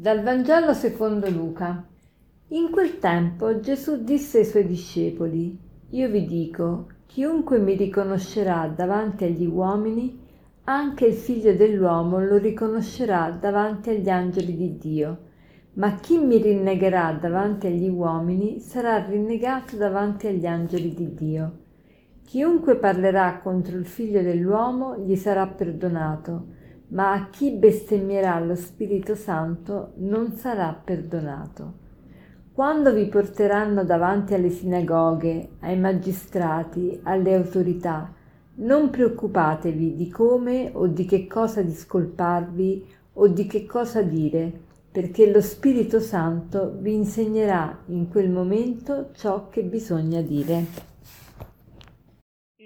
Dal Vangelo secondo Luca. In quel tempo Gesù disse ai suoi discepoli, Io vi dico, chiunque mi riconoscerà davanti agli uomini, anche il figlio dell'uomo lo riconoscerà davanti agli angeli di Dio. Ma chi mi rinnegherà davanti agli uomini sarà rinnegato davanti agli angeli di Dio. Chiunque parlerà contro il figlio dell'uomo gli sarà perdonato ma a chi bestemmierà lo Spirito Santo non sarà perdonato. Quando vi porteranno davanti alle sinagoghe, ai magistrati, alle autorità, non preoccupatevi di come o di che cosa discolparvi o di che cosa dire, perché lo Spirito Santo vi insegnerà in quel momento ciò che bisogna dire.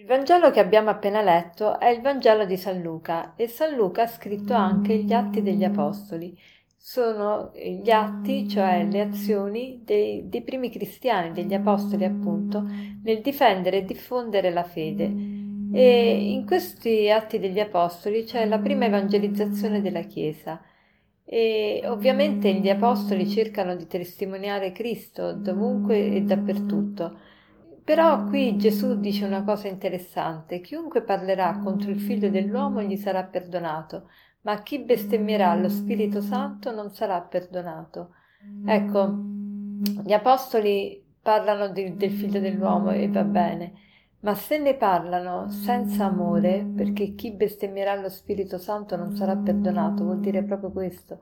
Il Vangelo che abbiamo appena letto è il Vangelo di San Luca e San Luca ha scritto anche gli atti degli Apostoli. Sono gli atti, cioè le azioni dei, dei primi cristiani, degli Apostoli appunto, nel difendere e diffondere la fede. E in questi atti degli Apostoli c'è la prima evangelizzazione della Chiesa. E ovviamente gli Apostoli cercano di testimoniare Cristo dovunque e dappertutto. Però qui Gesù dice una cosa interessante, chiunque parlerà contro il figlio dell'uomo gli sarà perdonato, ma chi bestemmierà lo Spirito Santo non sarà perdonato. Ecco, gli apostoli parlano di, del figlio dell'uomo e va bene, ma se ne parlano senza amore, perché chi bestemmierà lo Spirito Santo non sarà perdonato, vuol dire proprio questo,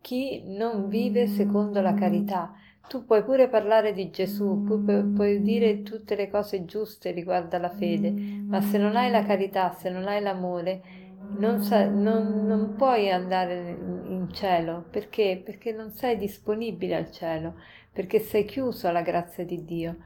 chi non vive secondo la carità, tu puoi pure parlare di Gesù, pu- puoi dire tutte le cose giuste riguardo alla fede, ma se non hai la carità, se non hai l'amore, non, sa- non, non puoi andare in cielo. Perché? Perché non sei disponibile al cielo, perché sei chiuso alla grazia di Dio.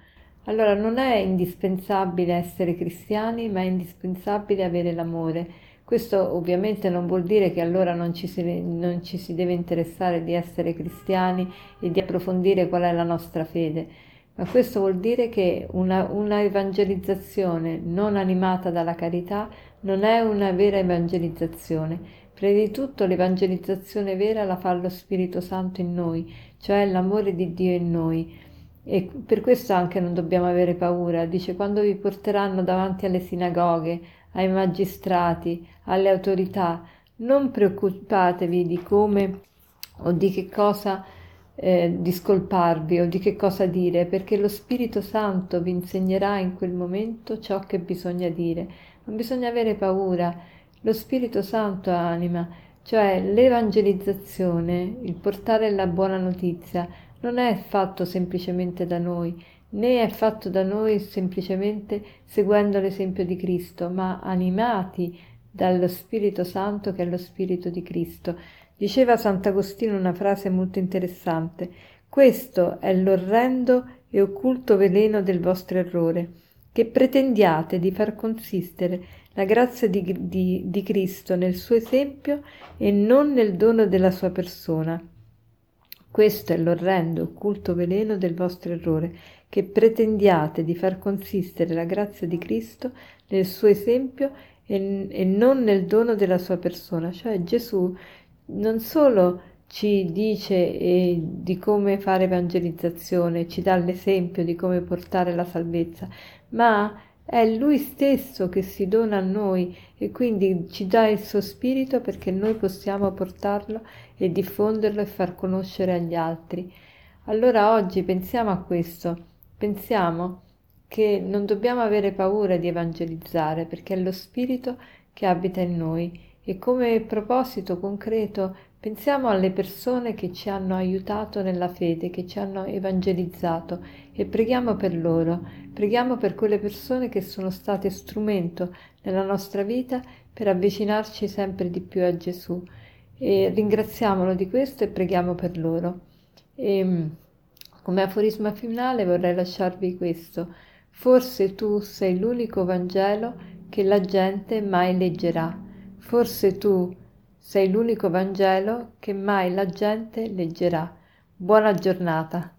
Allora non è indispensabile essere cristiani, ma è indispensabile avere l'amore questo ovviamente non vuol dire che allora non ci, si, non ci, si, deve interessare di essere cristiani e di approfondire qual è la nostra fede, ma questo vuol dire che una, una evangelizzazione non animata dalla carità non è una vera evangelizzazione. Prima di tutto l'evangelizzazione vera la fa lo Spirito Santo in noi, cioè l'amore di Dio in noi. E per questo anche non dobbiamo avere paura. Dice quando vi porteranno davanti alle sinagoghe, ai magistrati, alle autorità, non preoccupatevi di come o di che cosa eh, discolparvi o di che cosa dire, perché lo Spirito Santo vi insegnerà in quel momento ciò che bisogna dire. Non bisogna avere paura, lo Spirito Santo anima, cioè l'evangelizzazione, il portare la buona notizia, non è fatto semplicemente da noi, né è fatto da noi semplicemente seguendo l'esempio di Cristo, ma animati dallo Spirito Santo che è lo Spirito di Cristo. Diceva Sant'Agostino una frase molto interessante. Questo è l'orrendo e occulto veleno del vostro errore, che pretendiate di far consistere la grazia di, di, di Cristo nel suo esempio e non nel dono della sua persona. Questo è l'orrendo, occulto veleno del vostro errore, che pretendiate di far consistere la grazia di Cristo nel suo esempio e, e non nel dono della sua persona. Cioè Gesù non solo ci dice eh, di come fare evangelizzazione, ci dà l'esempio di come portare la salvezza, ma è Lui stesso che si dona a noi e quindi ci dà il suo spirito perché noi possiamo portarlo e diffonderlo e far conoscere agli altri. Allora oggi pensiamo a questo, pensiamo che non dobbiamo avere paura di evangelizzare perché è lo spirito che abita in noi e come proposito concreto pensiamo alle persone che ci hanno aiutato nella fede, che ci hanno evangelizzato e preghiamo per loro, preghiamo per quelle persone che sono state strumento nella nostra vita per avvicinarci sempre di più a Gesù e ringraziamolo di questo e preghiamo per loro. E, come aforisma finale vorrei lasciarvi questo. Forse tu sei l'unico Vangelo che la gente mai leggerà Forse tu sei l'unico Vangelo che mai la gente leggerà. Buona giornata.